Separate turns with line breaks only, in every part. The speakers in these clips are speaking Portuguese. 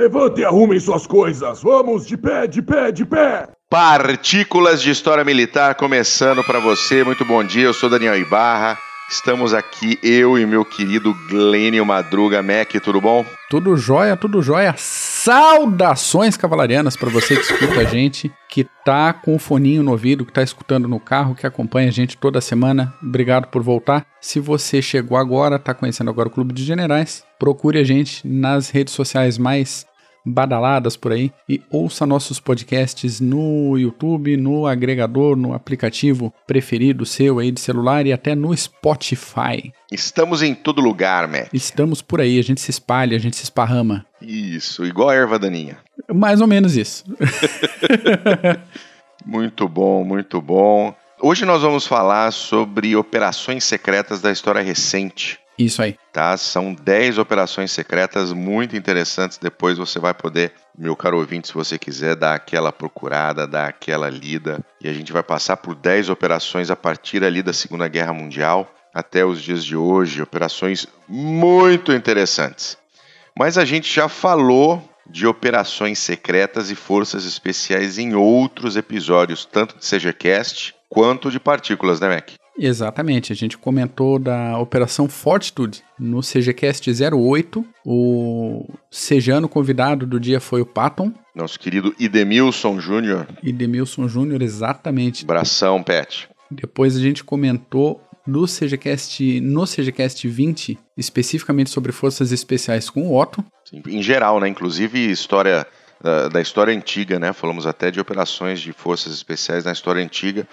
Levante e arrumem suas coisas. Vamos, de pé, de pé, de pé.
Partículas de História Militar começando para você. Muito bom dia, eu sou Daniel Ibarra. Estamos aqui, eu e meu querido Glênio Madruga. Mac, tudo bom?
Tudo jóia, tudo jóia. Saudações cavalarianas para você que escuta a gente, que tá com o foninho no ouvido, que tá escutando no carro, que acompanha a gente toda semana. Obrigado por voltar. Se você chegou agora, tá conhecendo agora o Clube de Generais, procure a gente nas redes sociais mais badaladas por aí e ouça nossos podcasts no YouTube, no agregador, no aplicativo preferido seu aí de celular e até no Spotify.
Estamos em todo lugar, Mac.
Estamos por aí, a gente se espalha, a gente se esparrama.
Isso, igual a erva daninha.
Mais ou menos isso.
muito bom, muito bom. Hoje nós vamos falar sobre operações secretas da história recente.
Isso aí.
Tá? São 10 operações secretas muito interessantes. Depois você vai poder, meu caro ouvinte, se você quiser, dar aquela procurada, dar aquela lida. E a gente vai passar por 10 operações a partir ali da Segunda Guerra Mundial até os dias de hoje. Operações muito interessantes. Mas a gente já falou de operações secretas e forças especiais em outros episódios, tanto de CGCast quanto de partículas, né, Mac?
Exatamente, a gente comentou da Operação Fortitude no CGCast 08. O sejano convidado do dia foi o Patton.
Nosso querido Idemilson Júnior.
Idemilson Júnior, exatamente.
Abração, Pet.
Depois a gente comentou no CGCast, no CGCast 20, especificamente sobre forças especiais com o Otto.
Sim, em geral, né? Inclusive história da, da história antiga, né? Falamos até de operações de forças especiais na história antiga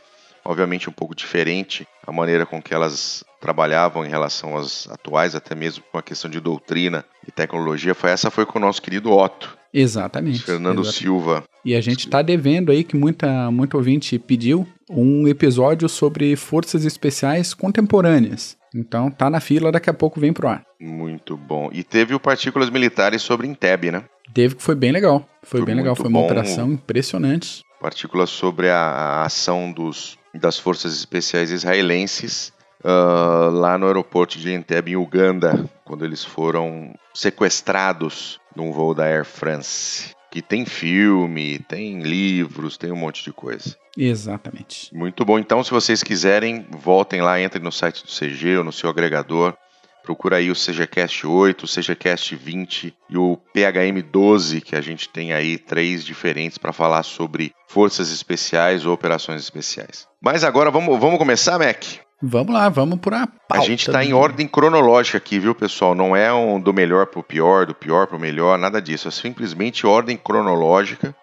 obviamente um pouco diferente a maneira com que elas trabalhavam em relação às atuais, até mesmo com a questão de doutrina e tecnologia. Foi essa foi com o nosso querido Otto.
Exatamente.
Fernando
exatamente.
Silva.
E a gente está devendo aí que muita muito ouvinte pediu um episódio sobre forças especiais contemporâneas. Então tá na fila, daqui a pouco vem pro ar.
Muito bom. E teve o Partículas Militares sobre Entebbe, né?
Teve que foi bem legal. Foi, foi bem legal, foi uma bom. operação impressionante.
Partículas sobre a, a ação dos das forças especiais israelenses uh, lá no aeroporto de Entebbe, em Uganda, quando eles foram sequestrados num voo da Air France. Que tem filme, tem livros, tem um monte de coisa.
Exatamente.
Muito bom. Então, se vocês quiserem, voltem lá, entrem no site do CG ou no seu agregador. Procura aí o CGCast 8, o CGCast 20 e o PHM 12, que a gente tem aí três diferentes para falar sobre forças especiais ou operações especiais. Mas agora vamos, vamos começar, Mac?
Vamos lá, vamos por a
pauta. A gente está em ordem cronológica aqui, viu, pessoal? Não é um do melhor para o pior, do pior para o melhor, nada disso. É simplesmente ordem cronológica.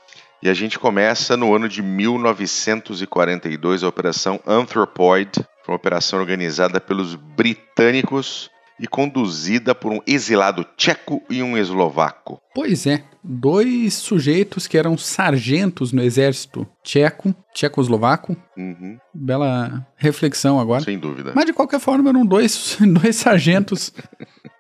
E a gente começa no ano de 1942, a Operação Anthropoid. Foi uma operação organizada pelos britânicos e conduzida por um exilado tcheco e um eslovaco.
Pois é, dois sujeitos que eram sargentos no exército tcheco, tchecoslovaco.
Uhum.
Bela reflexão agora.
Sem dúvida.
Mas de qualquer forma eram dois, dois sargentos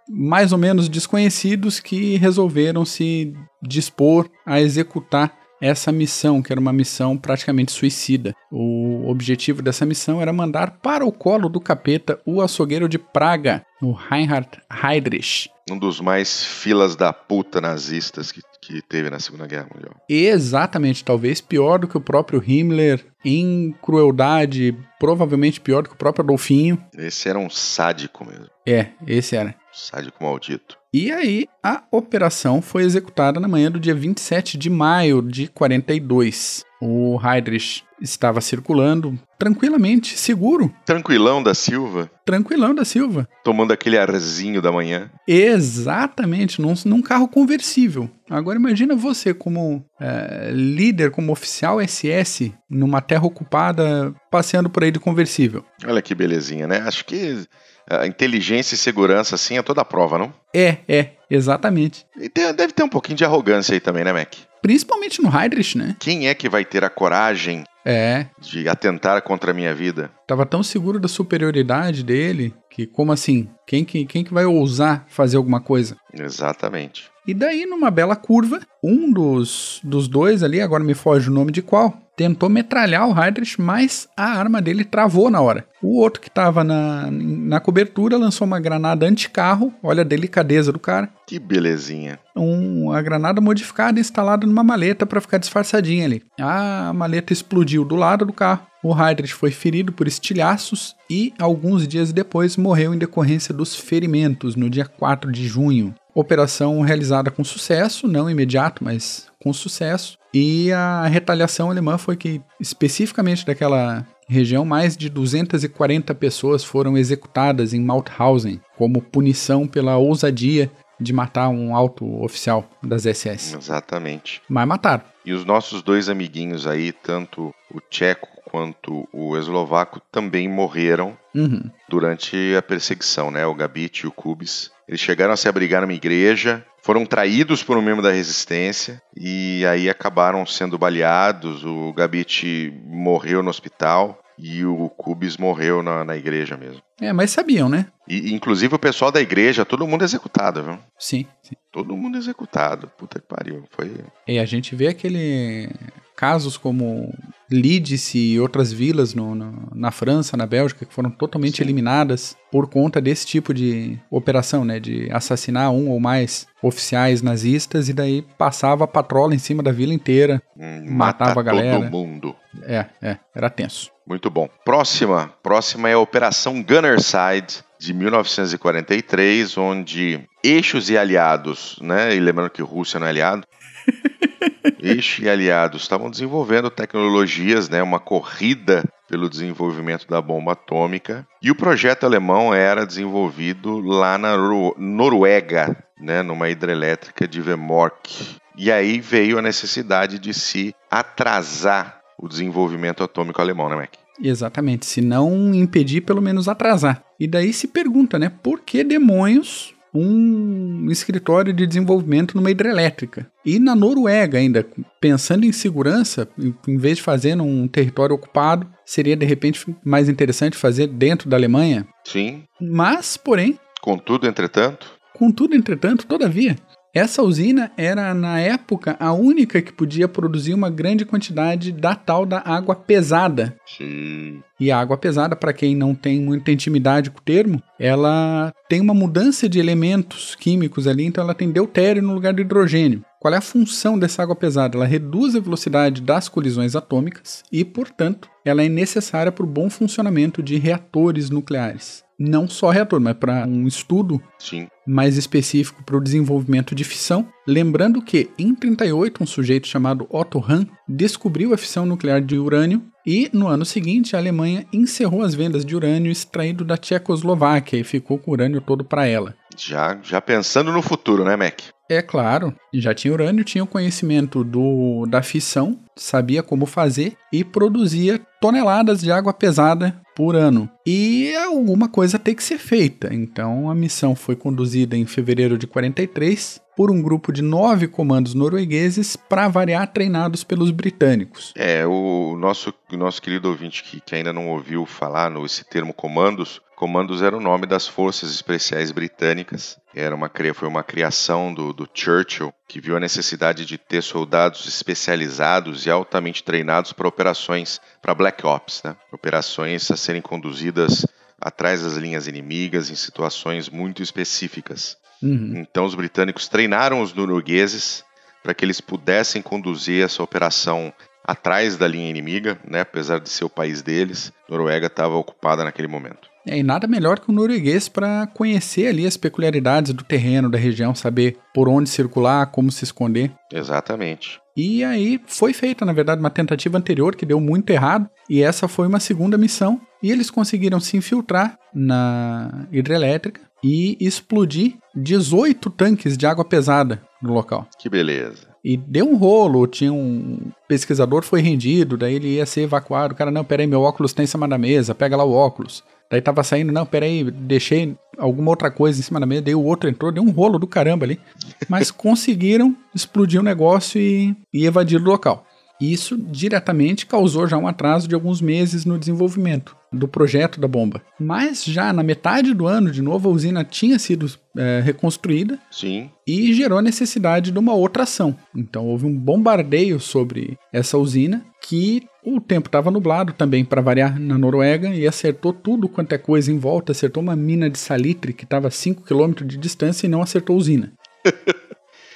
mais ou menos desconhecidos que resolveram se dispor a executar essa missão, que era uma missão praticamente suicida. O objetivo dessa missão era mandar para o colo do capeta o açougueiro de Praga, o Reinhard Heydrich.
Um dos mais filas da puta nazistas que, que teve na Segunda Guerra Mundial.
Exatamente, talvez pior do que o próprio Himmler, em crueldade, provavelmente pior do que o próprio Adolfinho.
Esse era um sádico mesmo.
É, esse era.
Sádico maldito.
E aí, a operação foi executada na manhã do dia 27 de maio de 42. O Heydrich estava circulando tranquilamente, seguro.
Tranquilão da Silva?
Tranquilão da Silva.
Tomando aquele arzinho da manhã.
Exatamente, num, num carro conversível. Agora imagina você como é, líder, como oficial SS, numa terra ocupada, passeando por aí de conversível.
Olha que belezinha, né? Acho que a inteligência e segurança, assim, é toda a prova, não?
É, é, exatamente.
E tem, deve ter um pouquinho de arrogância aí também, né, Mac?
Principalmente no Heydrich, né?
Quem é que vai ter a coragem
é.
de atentar contra a minha vida?
Tava tão seguro da superioridade dele que, como assim? Quem que, quem que vai ousar fazer alguma coisa?
Exatamente.
E daí, numa bela curva, um dos, dos dois ali, agora me foge o nome de qual, tentou metralhar o Heydrich, mas a arma dele travou na hora. O outro que estava na, na cobertura lançou uma granada anti-carro, olha a delicadeza do cara.
Que belezinha.
Um, a granada modificada instalada numa maleta para ficar disfarçadinha ali. A maleta explodiu do lado do carro. O Heydrich foi ferido por estilhaços e, alguns dias depois, morreu em decorrência dos ferimentos, no dia 4 de junho. Operação realizada com sucesso, não imediato, mas com sucesso. E a retaliação alemã foi que, especificamente daquela região, mais de 240 pessoas foram executadas em Mauthausen como punição pela ousadia de matar um alto oficial das SS.
Exatamente.
Mas mataram.
E os nossos dois amiguinhos aí, tanto o tcheco quanto o eslovaco, também morreram
Uhum.
durante a perseguição, né? O Gabit e o Kubis. Eles chegaram a se abrigar numa igreja, foram traídos por um membro da resistência e aí acabaram sendo baleados. O Gabit morreu no hospital e o Kubis morreu na, na igreja mesmo.
É, mas sabiam, né?
E, inclusive o pessoal da igreja, todo mundo executado, viu?
Sim, sim.
Todo mundo executado. Puta que pariu. Foi.
E a gente vê aquele casos como Lidice e outras vilas no, no- na França, na Bélgica, que foram totalmente
Sim.
eliminadas por conta desse tipo de operação, né? De assassinar um ou mais oficiais nazistas e daí passava a patrola em cima da vila inteira.
hum,
Matava
mata
a galera.
todo mundo.
É, é, era tenso.
Muito bom. Próxima. Próxima é a Operação Gunnerside de 1943, onde eixos e aliados, né? E lembrando que Rússia não é aliado. Eixo e aliados estavam desenvolvendo tecnologias, né? Uma corrida pelo desenvolvimento da bomba atômica. E o projeto alemão era desenvolvido lá na Nor- Noruega, né? Numa hidrelétrica de Vemork. E aí veio a necessidade de se atrasar o desenvolvimento atômico alemão, né, Mac?
Exatamente, se não impedir, pelo menos atrasar. E daí se pergunta, né, por que demônios um escritório de desenvolvimento numa hidrelétrica? E na Noruega ainda, pensando em segurança, em vez de fazer num território ocupado, seria de repente mais interessante fazer dentro da Alemanha.
Sim.
Mas, porém,
Contudo, entretanto,
Contudo, entretanto, todavia, essa usina era, na época, a única que podia produzir uma grande quantidade da tal da água pesada.
sim,
E a água pesada, para quem não tem muita intimidade com o termo, ela tem uma mudança de elementos químicos ali, então ela tem deutério no lugar de hidrogênio. Qual é a função dessa água pesada? Ela reduz a velocidade das colisões atômicas e, portanto, ela é necessária para o bom funcionamento de reatores nucleares. Não só reator, mas para um estudo
sim.
mais específico para o desenvolvimento de fissão. Lembrando que, em 38, um sujeito chamado Otto Hahn descobriu a fissão nuclear de urânio e, no ano seguinte, a Alemanha encerrou as vendas de urânio extraído da Tchecoslováquia e ficou com o urânio todo para ela.
Já, já pensando no futuro, né, Mac?
É claro, já tinha urânio, tinha o conhecimento do, da fissão, sabia como fazer e produzia toneladas de água pesada por ano. E alguma coisa tem que ser feita. Então a missão foi conduzida em fevereiro de 43 por um grupo de nove comandos noruegueses, para variar, treinados pelos britânicos.
É, o nosso, o nosso querido ouvinte que, que ainda não ouviu falar no, esse termo comandos, comandos era o nome das forças especiais britânicas. Era uma, foi uma criação do, do Churchill, que viu a necessidade de ter soldados especializados e altamente treinados para operações, para Black Ops, né? operações a serem conduzidas atrás das linhas inimigas em situações muito específicas.
Uhum.
Então os britânicos treinaram os noruegueses para que eles pudessem conduzir essa operação atrás da linha inimiga, né? apesar de ser o país deles, Noruega estava ocupada naquele momento.
É, e nada melhor que o norueguês para conhecer ali as peculiaridades do terreno, da região, saber por onde circular, como se esconder.
Exatamente.
E aí foi feita, na verdade, uma tentativa anterior que deu muito errado, e essa foi uma segunda missão, e eles conseguiram se infiltrar na hidrelétrica e explodir 18 tanques de água pesada no local.
Que beleza.
E deu um rolo, tinha um pesquisador foi rendido, daí ele ia ser evacuado. O cara, não, peraí, meu óculos tá em cima da mesa, pega lá o óculos. Daí tava saindo, não, peraí, deixei alguma outra coisa em cima da mesa, daí o outro entrou, deu um rolo do caramba ali. Mas conseguiram explodir o negócio e, e evadir do local. Isso diretamente causou já um atraso de alguns meses no desenvolvimento do projeto da bomba. Mas já na metade do ano, de novo, a usina tinha sido é, reconstruída
Sim.
e gerou a necessidade de uma outra ação. Então houve um bombardeio sobre essa usina que o tempo estava nublado também para variar na Noruega e acertou tudo quanto é coisa em volta, acertou uma mina de salitre que estava a 5 km de distância e não acertou usina.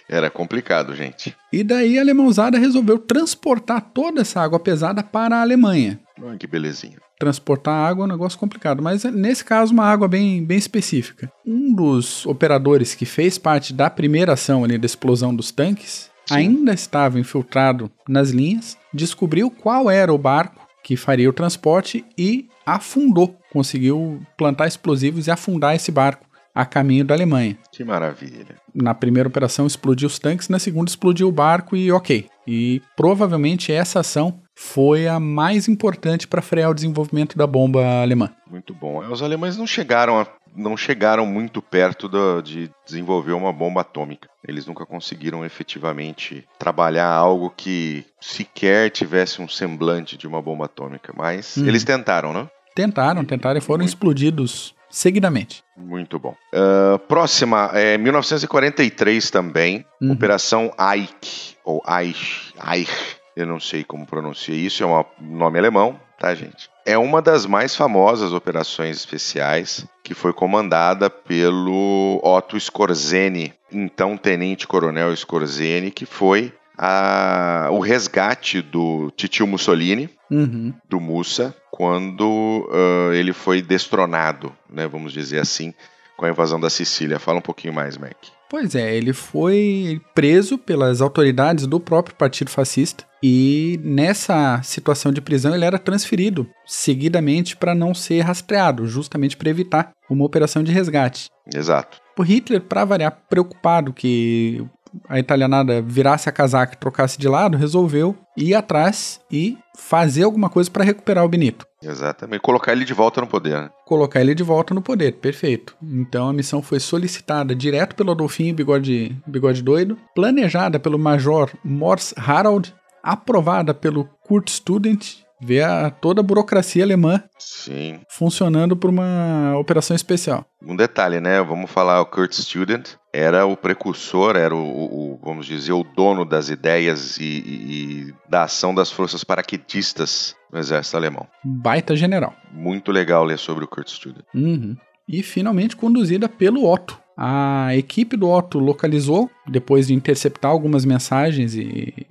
Era complicado, gente.
E daí a alemãozada resolveu transportar toda essa água pesada para a Alemanha.
Que belezinha.
Transportar água é um negócio complicado, mas nesse caso uma água bem, bem específica. Um dos operadores que fez parte da primeira ação ali da explosão dos tanques Sim. ainda estava infiltrado nas linhas, descobriu qual era o barco que faria o transporte e afundou. Conseguiu plantar explosivos e afundar esse barco a caminho da Alemanha.
Que maravilha.
Na primeira operação explodiu os tanques, na segunda explodiu o barco e ok. E provavelmente essa ação foi a mais importante para frear o desenvolvimento da bomba alemã.
Muito bom. Os alemães não chegaram a, não chegaram muito perto do, de desenvolver uma bomba atômica. Eles nunca conseguiram efetivamente trabalhar algo que sequer tivesse um semblante de uma bomba atômica. Mas hum. eles tentaram, né?
Tentaram, tentaram e foram muito. explodidos seguidamente.
Muito bom. Uh, próxima, é 1943 também, uhum. Operação Eich, ou Eich, Eich, eu não sei como pronuncia isso, é um nome alemão, tá, gente? É uma das mais famosas operações especiais que foi comandada pelo Otto Skorzeny, então tenente-coronel Skorzeny, que foi a, o resgate do Titio Mussolini, uhum. do Mussa, quando uh, ele foi destronado, né, vamos dizer assim, com a invasão da Sicília. Fala um pouquinho mais, Mac.
Pois é, ele foi preso pelas autoridades do próprio Partido Fascista e nessa situação de prisão ele era transferido seguidamente para não ser rastreado, justamente para evitar uma operação de resgate.
Exato.
O Hitler, para variar, preocupado que a italianada virasse a casaca e trocasse de lado, resolveu ir atrás e fazer alguma coisa para recuperar o Benito.
Exatamente, colocar ele de volta no poder. Né?
Colocar ele de volta no poder, perfeito. Então a missão foi solicitada direto pelo Adolfinho Bigode, Bigode Doido, planejada pelo Major Morse Harald, aprovada pelo Kurt Student ver a, toda a burocracia alemã
Sim.
funcionando por uma operação especial.
Um detalhe, né? Vamos falar, o Kurt Student era o precursor, era o, o vamos dizer, o dono das ideias e, e, e, da ação das forças paraquedistas no exército alemão.
Baita general.
Muito legal ler sobre o Kurt Student.
Uhum. E finalmente conduzida pelo Otto. A equipe do Otto localizou, depois de interceptar algumas mensagens e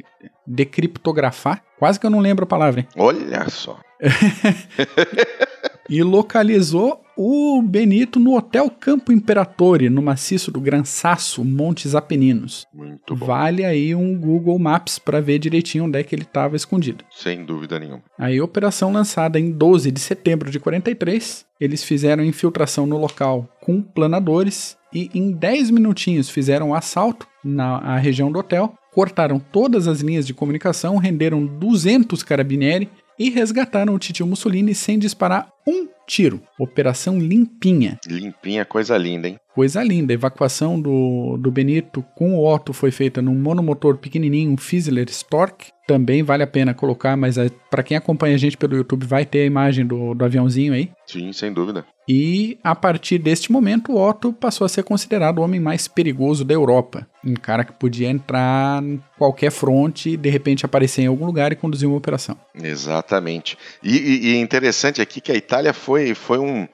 decriptografar. Quase que eu não lembro a palavra. Hein?
Olha só.
e localizou o Benito no Hotel Campo Imperatore, no maciço do Gran Sasso, Montes Apeninos.
Muito bom.
Vale aí um Google Maps para ver direitinho onde é que ele estava escondido.
Sem dúvida nenhuma.
Aí, operação lançada em 12 de setembro de 43, eles fizeram infiltração no local com planadores e em 10 minutinhos fizeram um assalto na região do hotel cortaram todas as linhas de comunicação, renderam 200 carabinieri e resgataram o titio Mussolini sem disparar um tiro. Operação limpinha.
Limpinha, coisa linda, hein?
Coisa linda. A evacuação do, do Benito com o Otto foi feita num monomotor pequenininho, um Fizzler Stork. Também vale a pena colocar, mas é, para quem acompanha a gente pelo YouTube vai ter a imagem do, do aviãozinho aí.
Sim, sem dúvida.
E a partir deste momento, o Otto passou a ser considerado o homem mais perigoso da Europa. Um cara que podia entrar em qualquer fronte e de repente aparecer em algum lugar e conduzir uma operação.
Exatamente. E, é interessante aqui que a Itália foi, foi um,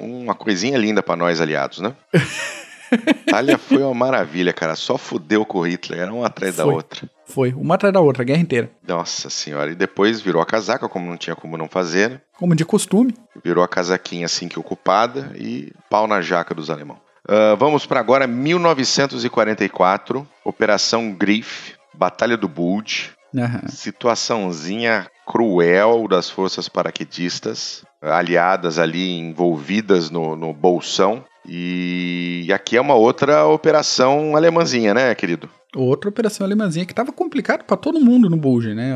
uma coisinha linda para nós aliados, né? Itália foi uma maravilha, cara. Só fudeu com o Hitler, era uma atrás
foi.
da outra.
Foi, uma atrás da outra, a guerra inteira.
Nossa senhora. E depois virou a casaca, como não tinha como não fazer, né?
Como de costume.
Virou a casaquinha assim que ocupada e pau na jaca dos alemão. Uh, vamos para agora 1944, Operação Griff, Batalha do Bulge. Uhum. Situaçãozinha cruel das forças paraquedistas, aliadas ali, envolvidas no, no bolsão. E aqui é uma outra operação alemãzinha, né, querido?
Outra operação alemãzinha que estava complicado para todo mundo no Bulge, né?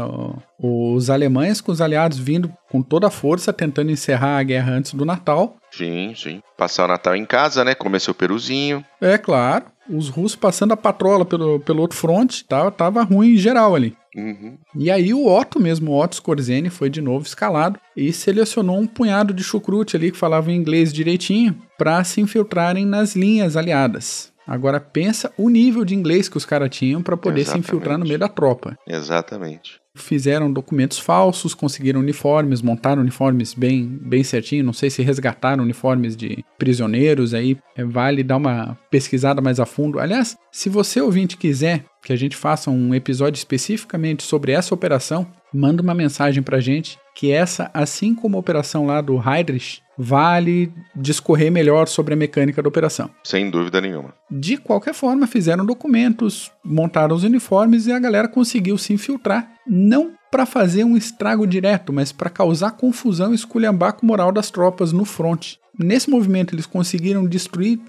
Os alemães com os aliados vindo com toda a força tentando encerrar a guerra antes do Natal.
Sim, sim. Passar o Natal em casa, né? Comer seu peruzinho.
É, claro. Os russos passando a patrola pelo, pelo outro fronte, tava, tava ruim em geral ali.
Uhum.
E aí o Otto mesmo, o Otto Skorzeny, foi de novo escalado e selecionou um punhado de chucrute ali que falava inglês direitinho para se infiltrarem nas linhas aliadas. Agora pensa o nível de inglês que os caras tinham para poder Exatamente. se infiltrar no meio da tropa.
Exatamente.
Fizeram documentos falsos, conseguiram uniformes, montaram uniformes bem, bem certinho. Não sei se resgataram uniformes de prisioneiros aí. É, vale dar uma pesquisada mais a fundo. Aliás, se você ouvinte quiser que a gente faça um episódio especificamente sobre essa operação, manda uma mensagem pra gente que essa, assim como a operação lá do Heydrich, vale discorrer melhor sobre a mecânica da operação.
Sem dúvida nenhuma.
De qualquer forma, fizeram documentos, montaram os uniformes e a galera conseguiu se infiltrar, não para fazer um estrago direto, mas para causar confusão e esculhambar com o moral das tropas no front. Nesse movimento, eles conseguiram destruir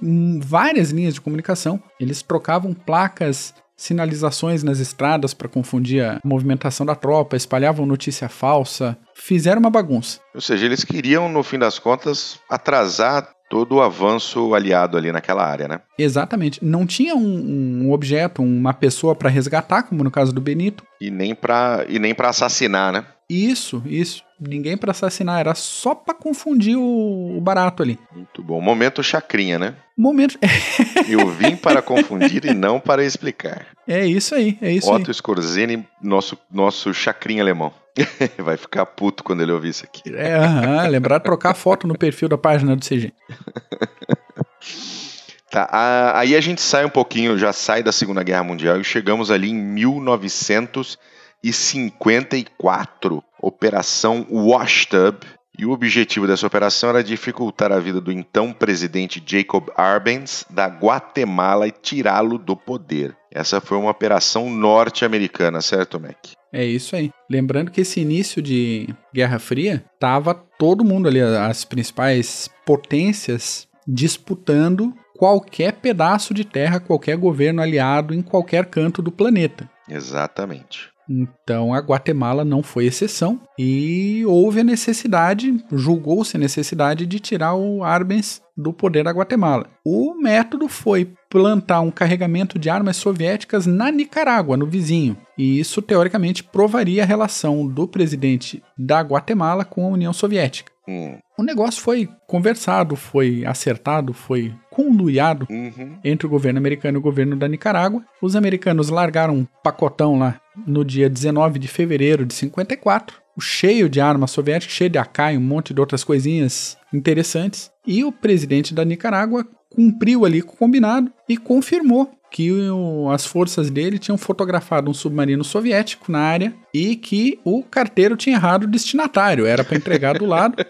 várias linhas de comunicação. Eles trocavam placas sinalizações nas estradas para confundir a movimentação da tropa, espalhavam notícia falsa, fizeram uma bagunça.
Ou seja, eles queriam, no fim das contas, atrasar todo o avanço aliado ali naquela área, né?
Exatamente. Não tinha um, um objeto, uma pessoa para resgatar, como no caso do Benito.
E nem para e nem para assassinar, né?
Isso, isso. Ninguém para assassinar, era só para confundir o, o, barato ali.
Muito bom. Momento chacrinha, né?
Momento.
Eu vim para confundir e não para explicar.
É isso aí, é isso
Otto
aí.
Scorzeni, nosso, nosso chacrinha alemão. Vai ficar puto quando ele ouvir isso aqui.
É, aham, lembrar de trocar foto no perfil da página do CG.
Tá, a, aí a gente sai um pouquinho, já sai da Segunda Guerra Mundial e chegamos ali em 1954, Operação Washtub. E o objetivo dessa operação era dificultar a vida do então presidente Jacob Arbenz da Guatemala e tirá-lo do poder. Essa foi uma operação norte-americana, certo, Mac?
É isso aí. Lembrando que esse início de Guerra Fria, tava todo mundo ali, as principais potências disputando qualquer pedaço de terra, qualquer governo aliado em qualquer canto do planeta.
Exatamente.
Então a Guatemala não foi exceção e houve a necessidade, julgou-se a necessidade de tirar o Arbenz do poder da Guatemala. O método foi plantar um carregamento de armas soviéticas na Nicarágua, no vizinho. E isso teoricamente provaria a relação do presidente da Guatemala com a União Soviética.
Hum.
O negócio foi conversado, foi acertado, foi conluiado
Uhum.
entre o governo americano e o governo da Nicarágua. Os americanos largaram um pacotão lá no dia 19 de fevereiro de 54, cheio de armas soviéticas, cheio de AK e um monte de outras coisinhas interessantes. E o presidente da Nicarágua cumpriu ali com o combinado e confirmou que o- as forças dele tinham fotografado um submarino soviético na área e que o carteiro tinha errado o destinatário, era para entregar do lado,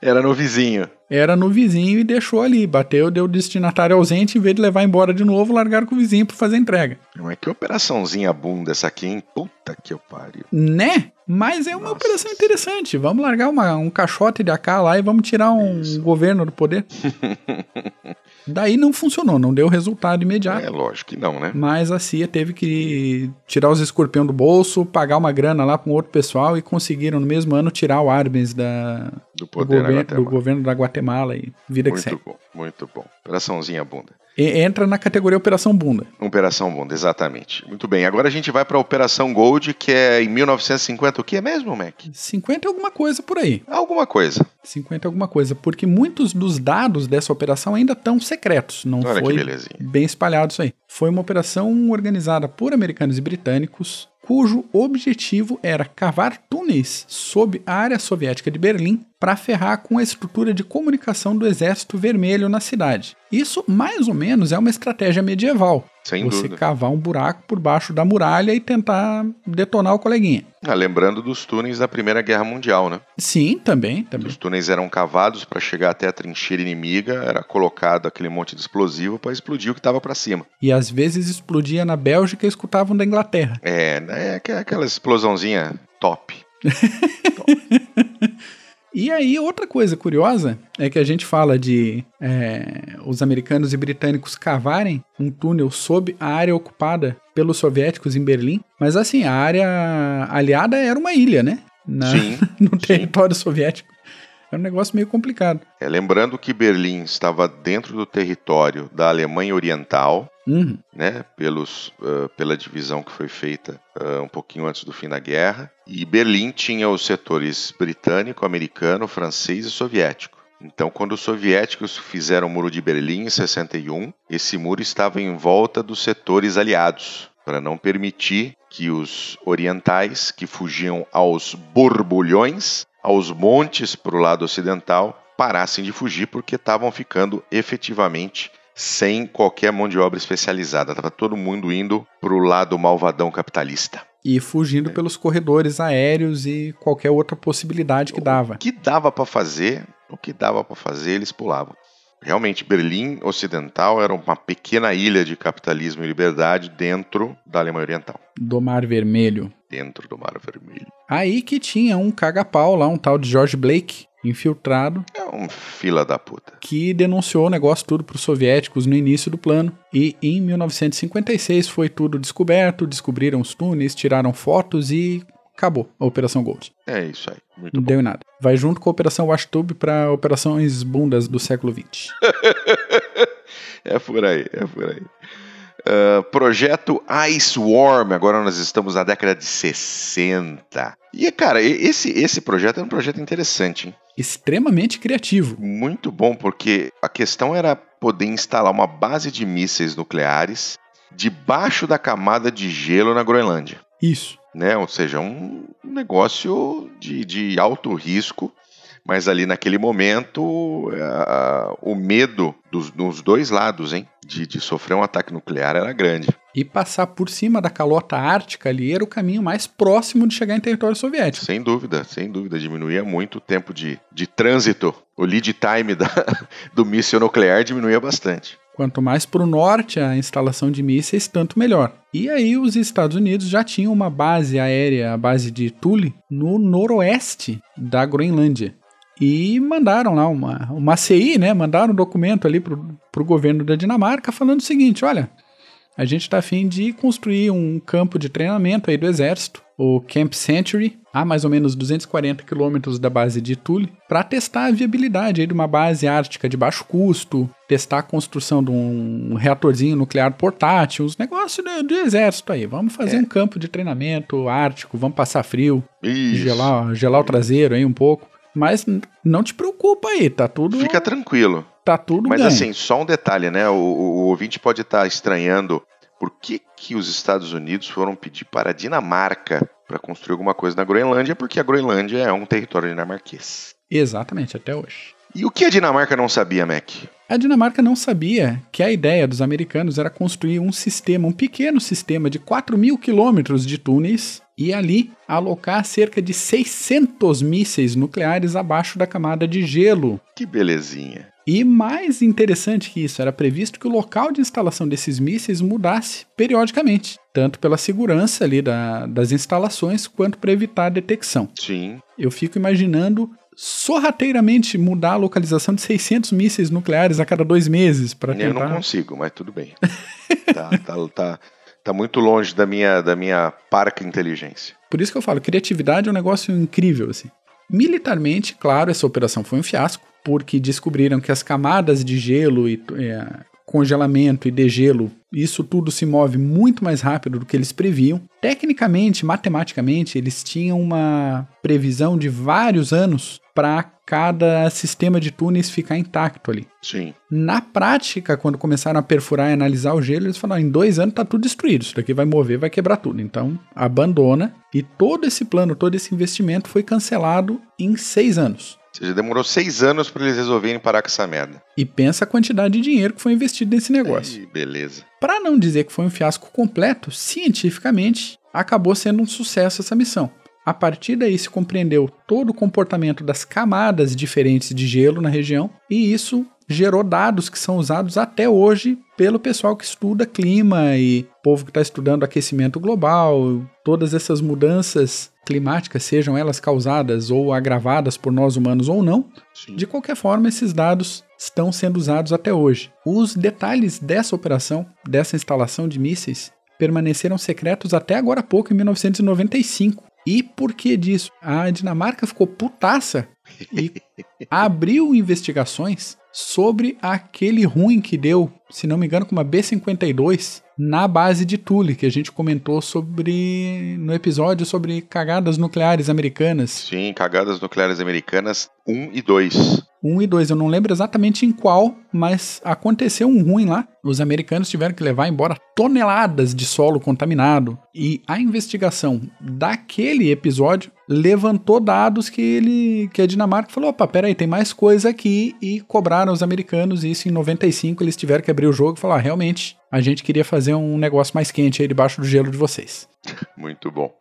Era no vizinho.
era no vizinho e deixou ali, bateu, deu destinatário ausente, em vez de levar embora de novo, largaram com o vizinho para fazer a entrega.
Mas que operaçãozinha bunda essa aqui, hein? Puta que eu pariu.
Né? Mas é uma
Nossa.
operação interessante. Vamos largar uma- um caixote de AK lá e vamos tirar um
Isso.
governo do poder. Daí não funcionou, não deu resultado imediato.
É lógico que não, né?
Mas a CIA teve que tirar os escorpião do bolso, pagar uma grana lá com outro pessoal e conseguiram no mesmo ano tirar o Arbenz da,
Do
do,
poder na
governo, do
Guatemala.
governo da Guatemala e vida que
Muito
segue.
bom, muito bom. Operaçãozinha bunda.
Entra na categoria Operação Bunda.
Operação Bunda, exatamente. Muito bem, agora a gente vai para a Operação Gold, que é em 1950. O que é mesmo, Mac?
50 é alguma coisa por aí.
Alguma coisa.
50 é alguma coisa, porque muitos dos dados dessa operação ainda estão secretos. Não
Olha
foi bem espalhado isso aí. Foi uma operação organizada por americanos e britânicos, cujo objetivo era cavar túneis sob a área soviética de Berlim para ferrar com a estrutura de comunicação do Exército Vermelho na cidade. Isso, mais ou menos, é uma estratégia medieval.
Sem
Você
dúvida.
cavar um buraco por baixo da muralha e tentar detonar o coleguinha.
Ah, lembrando dos túneis da Primeira Guerra Mundial, né?
Sim, também, também.
Os túneis eram cavados para chegar até a trincheira inimiga, era colocado aquele monte de explosivo para explodir o que estava para cima.
E às vezes explodia na Bélgica e escutavam da Inglaterra.
É, né, é aqu- aquela explosãozinha top.
E aí, outra coisa curiosa é que a gente fala de é, os americanos e britânicos cavarem um túnel sob a área ocupada pelos soviéticos em Berlim, mas assim, a área aliada era uma ilha, né? Na-
Sim,
no
sim.
território soviético. Era um negócio meio complicado.
É, lembrando que Berlim estava dentro do território da Alemanha Oriental,
Uhum.
né, pelos, ah, pela divisão que foi feita ah, um pouquinho antes do fim da guerra. E Berlim tinha os setores britânico, americano, francês e soviético. Então, quando os soviéticos fizeram o Muro de Berlim em 61, esse muro estava em volta dos setores aliados. para não permitir que os orientais que fugiam aos borbulhões, aos montes para o lado ocidental, parassem de fugir porque estavam ficando efetivamente sem qualquer mão de obra especializada. Estava todo mundo indo para o lado malvadão capitalista.
E fugindo
É.
pelos corredores aéreos e qualquer outra possibilidade que dava.
O que dava para fazer, o que dava para fazer, eles pulavam. Realmente, Berlim Ocidental era uma pequena ilha de capitalismo e liberdade dentro da Alemanha Oriental,
Do Mar Vermelho.
dentro do Mar Vermelho.
Aí que tinha um caga-pau lá, um tal de George Blake, infiltrado,
É um fila da puta.
que denunciou o negócio tudo para os soviéticos no início do plano. E em 1956 foi tudo descoberto, descobriram os túneis, tiraram fotos e acabou a Operação Gold.
É isso aí. Muito
Não
bom.
deu em nada. Vai junto com a Operação Washtub para operações bundas do século XX.
É por aí, é por aí. Ah, projeto Ice Worm, agora nós estamos na década de 60. E, cara, esse, esse projeto é um projeto interessante, hein?
Extremamente criativo.
Muito bom, porque a questão era poder instalar uma base de mísseis nucleares debaixo da camada de gelo na Groenlândia.
Isso.
Né? Ou seja, um negócio de, de alto risco, mas ali naquele momento ah, o medo dos, dos dois lados hein, de, de sofrer um ataque nuclear era grande.
E passar por cima da calota ártica ali era o caminho mais próximo de chegar em território soviético.
Sem dúvida, sem dúvida, diminuía muito o tempo de, de trânsito. O lead time da, do míssil nuclear diminuía bastante.
Quanto mais para o norte a instalação de mísseis, tanto melhor. E aí os Estados Unidos já tinham uma base aérea, a base de Thule, no noroeste da Groenlândia. E mandaram lá uma, uma CI, né? Mandaram um documento ali pro, pro governo da Dinamarca falando o seguinte: olha, a gente está afim de construir um campo de treinamento aí do exército, o Camp Century, a mais ou menos 240 quilômetros da base de Thule, para testar a viabilidade aí de uma base ártica de baixo custo, testar a construção de um reatorzinho nuclear portátil, os negócios do, do exército aí. Vamos fazer
É.
um campo de treinamento ártico, vamos passar frio,
Isso.
gelar, gelar o traseiro aí um pouco. Mas não te preocupa aí, tá tudo,
Fica tranquilo.
tá tudo
Mas
ganho.
assim, só um detalhe, né? O, o- o ouvinte pode estar estranhando por que, que os Estados Unidos foram pedir para a Dinamarca para construir alguma coisa na Groenlândia, porque a Groenlândia é um território dinamarquês.
Exatamente, até hoje.
E o que a Dinamarca não sabia, Mac?
A Dinamarca não sabia que a ideia dos americanos era construir um sistema, um pequeno sistema de 4 mil quilômetros de túneis e ali alocar cerca de 600 mísseis nucleares abaixo da camada de gelo.
Que belezinha.
E mais interessante que isso, era previsto que o local de instalação desses mísseis mudasse periodicamente, tanto pela segurança ali da- das instalações quanto para evitar a detecção.
Sim.
Eu fico imaginando sorrateiramente mudar a localização de 600 mísseis nucleares a cada dois meses para
Eu não
tentar.
consigo, mas tudo bem. tá, tá, tá, tá muito longe da minha, da minha parca inteligência.
Por isso que eu falo, criatividade é um negócio incrível assim. Militarmente, claro, essa operação foi um fiasco, porque descobriram que as camadas de gelo e é, congelamento e degelo, isso tudo se move muito mais rápido do que eles previam. Tecnicamente, matematicamente, eles tinham uma previsão de vários anos para cada sistema de túneis ficar intacto ali.
Sim.
Na prática, quando começaram a perfurar e analisar o gelo, eles falaram: em dois anos tá tudo destruído, isso daqui vai mover, vai quebrar tudo. Então, abandona. E todo esse plano, todo esse investimento foi cancelado em seis anos.
Ou seja, demorou seis anos para eles resolverem parar com essa merda.
E pensa a quantidade de dinheiro que foi investido nesse negócio.
Ih, beleza.
Para não dizer que foi um fiasco completo, cientificamente acabou sendo um sucesso essa missão. A partir daí se compreendeu todo o comportamento das camadas diferentes de gelo na região e isso gerou dados que são usados até hoje pelo pessoal que estuda clima e povo que está estudando aquecimento global, todas essas mudanças climáticas, sejam elas causadas ou agravadas por nós humanos ou não,
Sim.
de qualquer forma, esses dados estão sendo usados até hoje. Os detalhes dessa operação, dessa instalação de mísseis, permaneceram secretos até agora há pouco, em 1995. E por que disso? A Dinamarca ficou putaça e abriu investigações sobre aquele ruim que deu, se não me engano, com uma B-52 na base de Thule, que a gente comentou sobre no episódio sobre cagadas nucleares americanas.
Sim, cagadas nucleares americanas 1 e 2.
1 e 2. Eu não lembro exatamente em qual, mas aconteceu um ruim lá. Os americanos tiveram que levar embora toneladas de solo contaminado. E a investigação daquele episódio levantou dados que ele que a Dinamarca falou: opa, peraí, tem mais coisa aqui. E cobraram os americanos. Isso em 95 eles tiveram que abrir o jogo e falar: ah, realmente, a gente queria fazer um negócio mais quente aí debaixo do gelo de vocês.
Muito bom.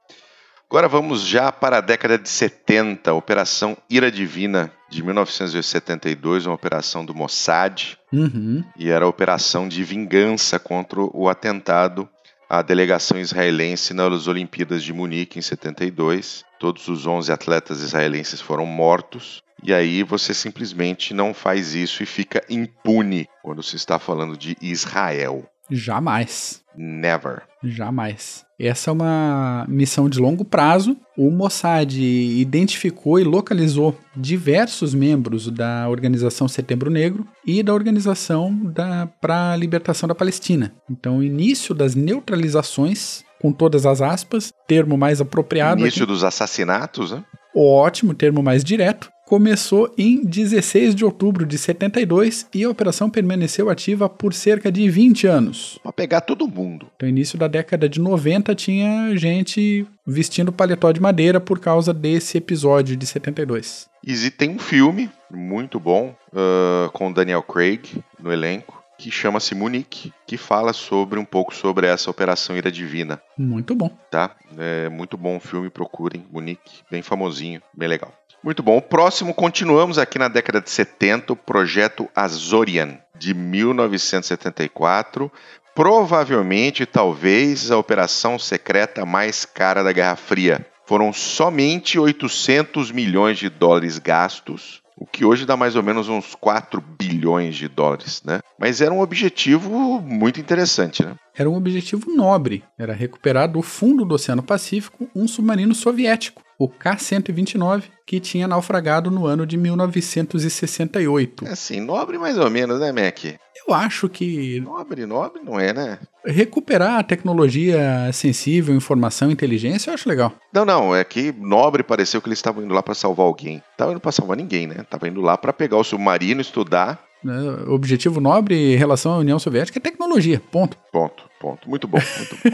Agora vamos já para a década de 70, Operação Ira Divina de 1972, uma operação do Mossad,
Uhum.
e era a operação de vingança contra o atentado à delegação israelense nas Olimpíadas de Munique em 72. Todos os 11 atletas israelenses foram mortos. E aí você simplesmente não faz isso e fica impune quando se está falando de Israel.
Jamais.
Never.
Jamais. Essa é uma missão de longo prazo. O Mossad identificou e localizou diversos membros da organização Setembro Negro e da organização para a libertação da Palestina. Então, o início das neutralizações, com todas as aspas, termo mais apropriado.
Início
aqui.
dos assassinatos, né?
Ótimo, termo mais direto. Começou em 16 de outubro de 72 e a operação permaneceu ativa por cerca de 20 anos.
Pra pegar todo mundo.
No início da década de 90 tinha gente vestindo paletó de madeira por causa desse episódio de 72.
E tem um filme muito bom uh, com Daniel Craig no elenco que chama-se Munique, que fala sobre um pouco sobre essa operação Ira Divina,
Muito bom.
tá? É muito bom o filme, procurem Munique, bem famosinho, bem legal. Muito bom. O próximo, continuamos aqui na década de 70, o projeto Azorian, de 1974. Provavelmente, talvez, a operação secreta mais cara da Guerra Fria. Foram somente 800 milhões de dólares gastos, o que hoje dá mais ou menos uns 4 bilhões de dólares, né? Mas era um objetivo muito interessante, né?
Era um objetivo nobre, era recuperar do fundo do Oceano Pacífico um submarino soviético, o K-129, que tinha naufragado no ano de 1968.
Assim, nobre mais ou menos, né, Mac?
Eu acho que
Nobre, nobre não é, né?
recuperar a tecnologia sensível, informação, inteligência, eu acho legal.
Não, não, é que nobre pareceu que eles estavam indo lá pra salvar alguém. Tava indo pra salvar ninguém, né? Tava indo lá pra pegar o submarino, estudar.
né? Objetivo nobre em relação à União Soviética é tecnologia, ponto.
Ponto, ponto. Muito bom, muito bom.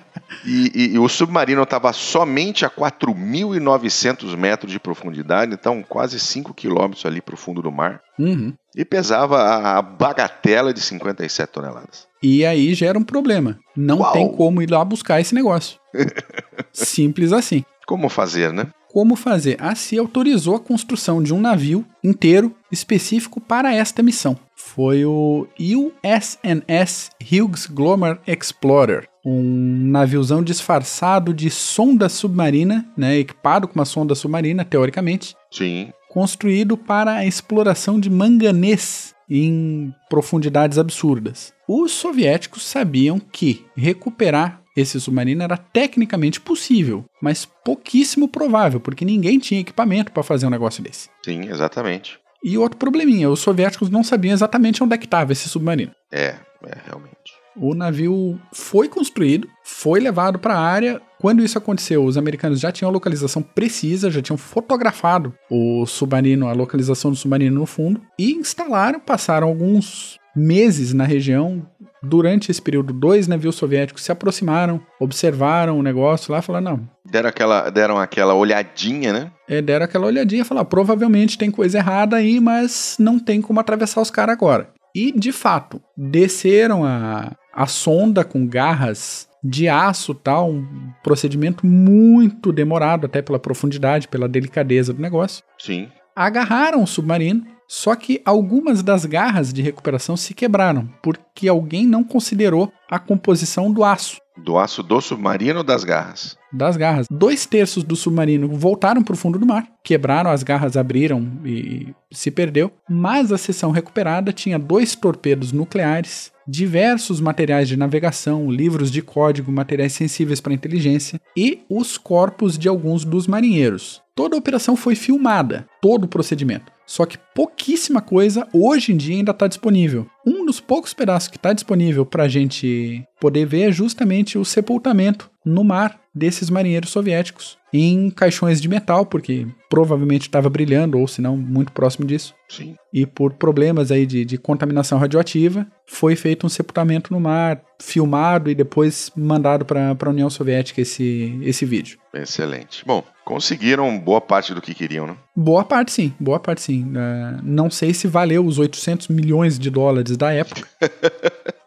E, e- e o submarino estava somente a 4.900 metros de profundidade, então quase 5 quilômetros ali para o fundo do mar.
Uhum.
E pesava a, a bagatela de 57 toneladas.
E aí gera um problema. Não
Uau.
tem como ir lá buscar esse negócio. Simples assim.
Como fazer, né?
Como fazer? A CIA autorizou a construção de um navio inteiro específico para esta missão. Foi o USNS Hughes Glomar Explorer, um naviozão disfarçado de sonda submarina, né, equipado com uma sonda submarina, teoricamente,
Sim.
construído para a exploração de manganês em profundidades absurdas. Os soviéticos sabiam que recuperar esse submarino era tecnicamente possível, mas pouquíssimo provável, porque ninguém tinha equipamento para fazer um negócio desse.
Sim, exatamente.
E outro probleminha, os soviéticos não sabiam exatamente onde é que estava esse submarino.
É, é, realmente.
O navio foi construído, foi levado para a área. Quando isso aconteceu, os americanos já tinham a localização precisa, já tinham fotografado o submarino, a localização do submarino no fundo e instalaram, passaram alguns meses na região. Durante esse período, dois navios soviéticos se aproximaram, observaram o negócio lá falaram: não,
Deram aquela, deram aquela olhadinha, né?
é, deram aquela olhadinha e falaram: provavelmente tem coisa errada aí, mas não tem como atravessar os caras agora. E, de fato, desceram a, a sonda com garras de aço tal, um procedimento muito demorado, até pela profundidade, pela delicadeza do negócio.
Sim.
Agarraram o submarino, só que algumas das garras de recuperação se quebraram, porque alguém não considerou a composição do aço
Do aço do submarino ou das garras?
das garras. Dois terços do submarino voltaram para o fundo do mar, quebraram, as garras abriram e se perdeu. Mas a seção recuperada tinha dois torpedos nucleares, diversos materiais de navegação, livros de código, materiais sensíveis para inteligência e os corpos de alguns dos marinheiros. Toda a operação foi filmada, todo o procedimento. Só que pouquíssima coisa hoje em dia ainda está disponível. Um dos poucos pedaços que está disponível para a gente poder ver é justamente o sepultamento no mar desses marinheiros soviéticos. Em caixões de metal, porque provavelmente estava brilhando, ou se não, muito próximo disso.
Sim.
E por problemas aí de, de contaminação radioativa, foi feito um sepultamento no mar, filmado e depois mandado para a União Soviética esse, esse vídeo.
Excelente. Bom, conseguiram boa parte do que queriam, né?
Boa parte sim, boa parte sim. Uh, não sei se valeu os 800 milhões de dólares da época.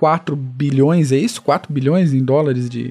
4 bilhões, é isso? 4 bilhões em dólares de,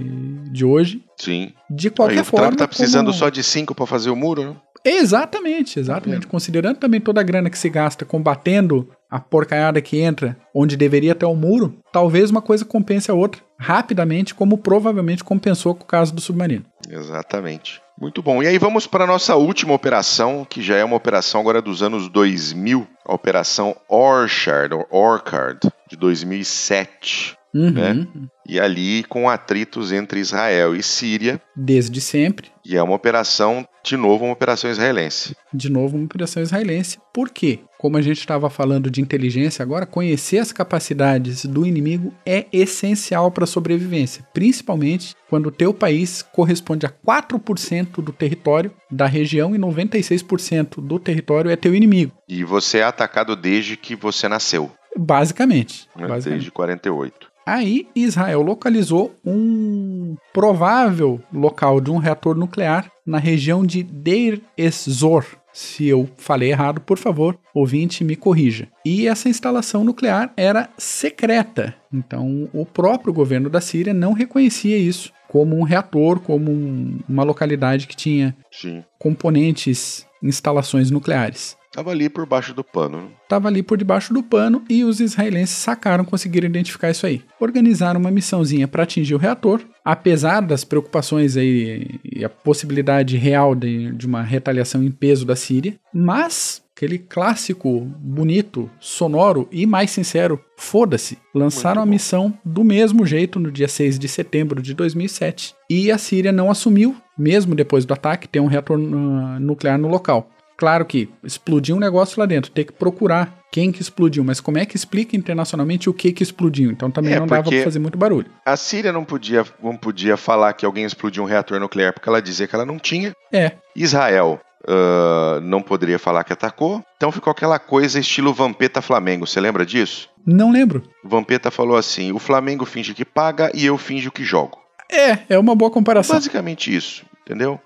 de hoje.
Sim.
De qualquer
Aí,
forma.
O Trump tá precisando
como...
só de 5 para fazer o muro, né?
Exatamente, exatamente.
Tá
Considerando também toda a grana que se gasta combatendo a porcaiada que entra onde deveria ter o um muro, talvez uma coisa compense a outra rapidamente, como provavelmente compensou com o caso do submarino.
Exatamente. Muito bom. E aí vamos para a nossa última operação, que já é uma operação agora dos anos 2000, a Operação Orchard, ou Orchard, de 2007.
Uhum.
Né? E ali com atritos entre Israel e Síria.
Desde sempre.
E é uma operação, de novo, uma operação israelense.
De novo, uma operação israelense. Por quê? Como a gente estava falando de inteligência agora, conhecer as capacidades do inimigo é essencial para a sobrevivência, principalmente quando o teu país corresponde a 4% do território da região e 96% do território é teu inimigo.
E você é atacado desde que você nasceu.
Basicamente.
Né?
basicamente.
Desde 48.
Aí Israel localizou um provável local de um reator nuclear na região de Deir ez-Zor. Se eu falei errado, por favor, ouvinte, me corrija. E essa instalação nuclear era secreta, então o próprio governo da Síria não reconhecia isso como um reator, como um, uma localidade que tinha
Sim.
componentes, instalações nucleares.
Tava ali por baixo do pano.
Tava ali por debaixo do pano e os israelenses sacaram, conseguiram identificar isso aí. Organizaram uma missãozinha para atingir o reator, apesar das preocupações aí e a possibilidade real de, de uma retaliação em peso da Síria, mas aquele clássico, bonito, sonoro e mais sincero, foda-se. Lançaram a missão do mesmo jeito no dia 6 de setembro de 2007 e a Síria não assumiu, mesmo depois do ataque, ter um reator uh, nuclear no local. Claro que explodiu um negócio lá dentro, tem que procurar quem que explodiu, mas como é que explica internacionalmente o que que explodiu? Então também
É,
não dava pra fazer muito barulho.
A Síria não podia, não podia falar que alguém explodiu um reator nuclear porque ela dizia que ela não tinha.
É,
Israel ah, não poderia falar que atacou. Então ficou aquela coisa estilo Vampeta Flamengo. Você lembra disso?
não lembro.
Vampeta falou assim: o Flamengo finge que paga e eu finjo que jogo.
É, é uma boa comparação.
Basicamente isso, entendeu?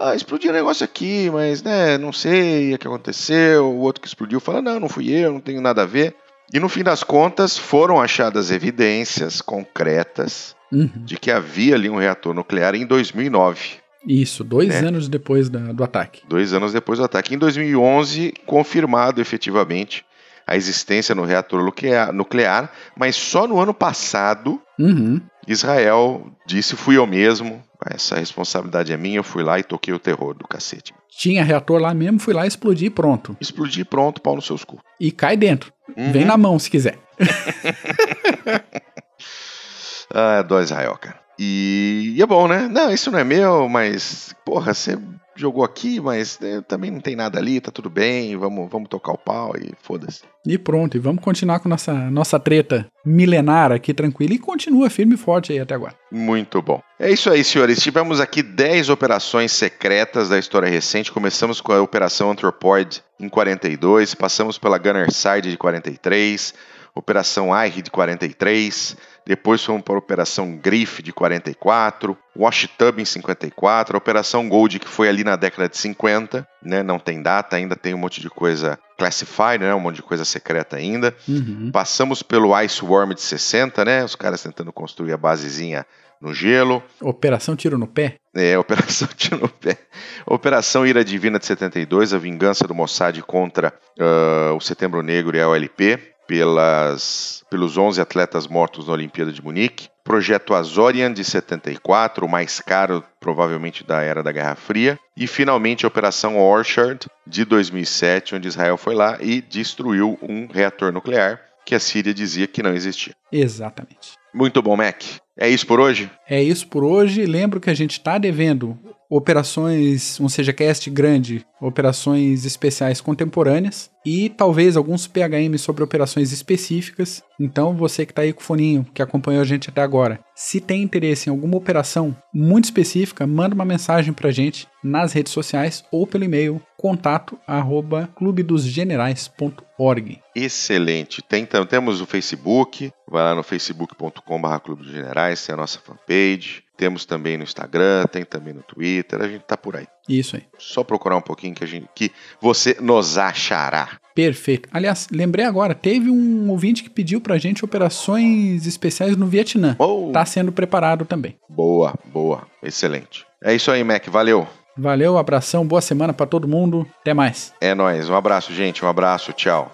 Ah, explodiu um negócio aqui, mas né, não sei o que aconteceu. O outro que explodiu fala: não, não fui eu, não tenho nada a ver. E no fim das contas, foram achadas evidências concretas
Uhum.
de que havia ali um reator nuclear em 2009.
Isso, dois
Né?
anos depois da- do ataque.
Dois anos depois do ataque. Em 2011, confirmado efetivamente a existência no reator nuclear, nuclear, mas só no ano passado
Uhum.
Israel disse fui eu mesmo, essa responsabilidade é minha, eu fui lá e toquei o terror do cacete.
Tinha reator lá mesmo, fui lá explodir e pronto.
Explodi pronto, pau nos seus cu.
E cai dentro.
Uhum.
Vem na mão se quiser.
Ah, Israel, cara. E, e é bom, né? Não, isso não é meu, mas, porra, você jogou aqui, mas né, também não tem nada ali, tá tudo bem, vamos, vamos tocar o pau e foda-se.
E pronto, e vamos continuar com nossa, nossa treta milenar aqui tranquila e continua firme e forte aí até agora.
Muito bom. É isso aí, senhores. Tivemos aqui 10 operações secretas da história recente. Começamos com a Operação Anthropoid em 42, passamos pela Gunner Side de 43, Operação Aire de 43, depois fomos para a Operação Griff de 44, Wash Tub em 54, a Operação Gold que foi ali na década de 50, né? Não tem data, ainda tem um monte de coisa classified, né? Um monte de coisa secreta ainda.
Uhum.
Passamos pelo Ice Worm de 60, né? Os caras tentando construir a basezinha no gelo.
Operação Tiro no Pé.
É, Operação Tiro no Pé. Operação Ira Divina de 72, a vingança do Mossad contra ah, o Setembro Negro e a OLP, pelas, pelos 11 atletas mortos na Olimpíada de Munique. Projeto Azorian de 74, o mais caro provavelmente da era da Guerra Fria. E finalmente a Operação Orchard de 2007, onde Israel foi lá e destruiu um reator nuclear que a Síria dizia que não existia.
Exatamente.
Muito bom, Mac. É isso por hoje?
É isso por hoje. Lembro que a gente está devendo operações, um seja cast grande, operações especiais contemporâneas e talvez alguns PHM sobre operações específicas. Então, você que está aí com o foninho, que acompanhou a gente até agora, se tem interesse em alguma operação muito específica, manda uma mensagem para a gente nas redes sociais ou pelo e-mail contato arroba clubedosgenerais.org.
Excelente. Tem, temos o Facebook, vai lá no facebook.com.br Clube dos Generais, tem a nossa fanpage. Temos também no Instagram, tem também no Twitter, a gente tá por aí.
Isso aí.
Só procurar um pouquinho que, a gente, que você nos achará.
Perfeito. Aliás, lembrei agora, teve um ouvinte que pediu pra gente operações especiais no Vietnã.
Oh.
Tá sendo preparado também.
Boa, boa. Excelente. É isso aí, Mac. Valeu.
Valeu, abração, boa semana para todo mundo. Até mais.
É nóis. Um abraço, gente. Um abraço. Tchau.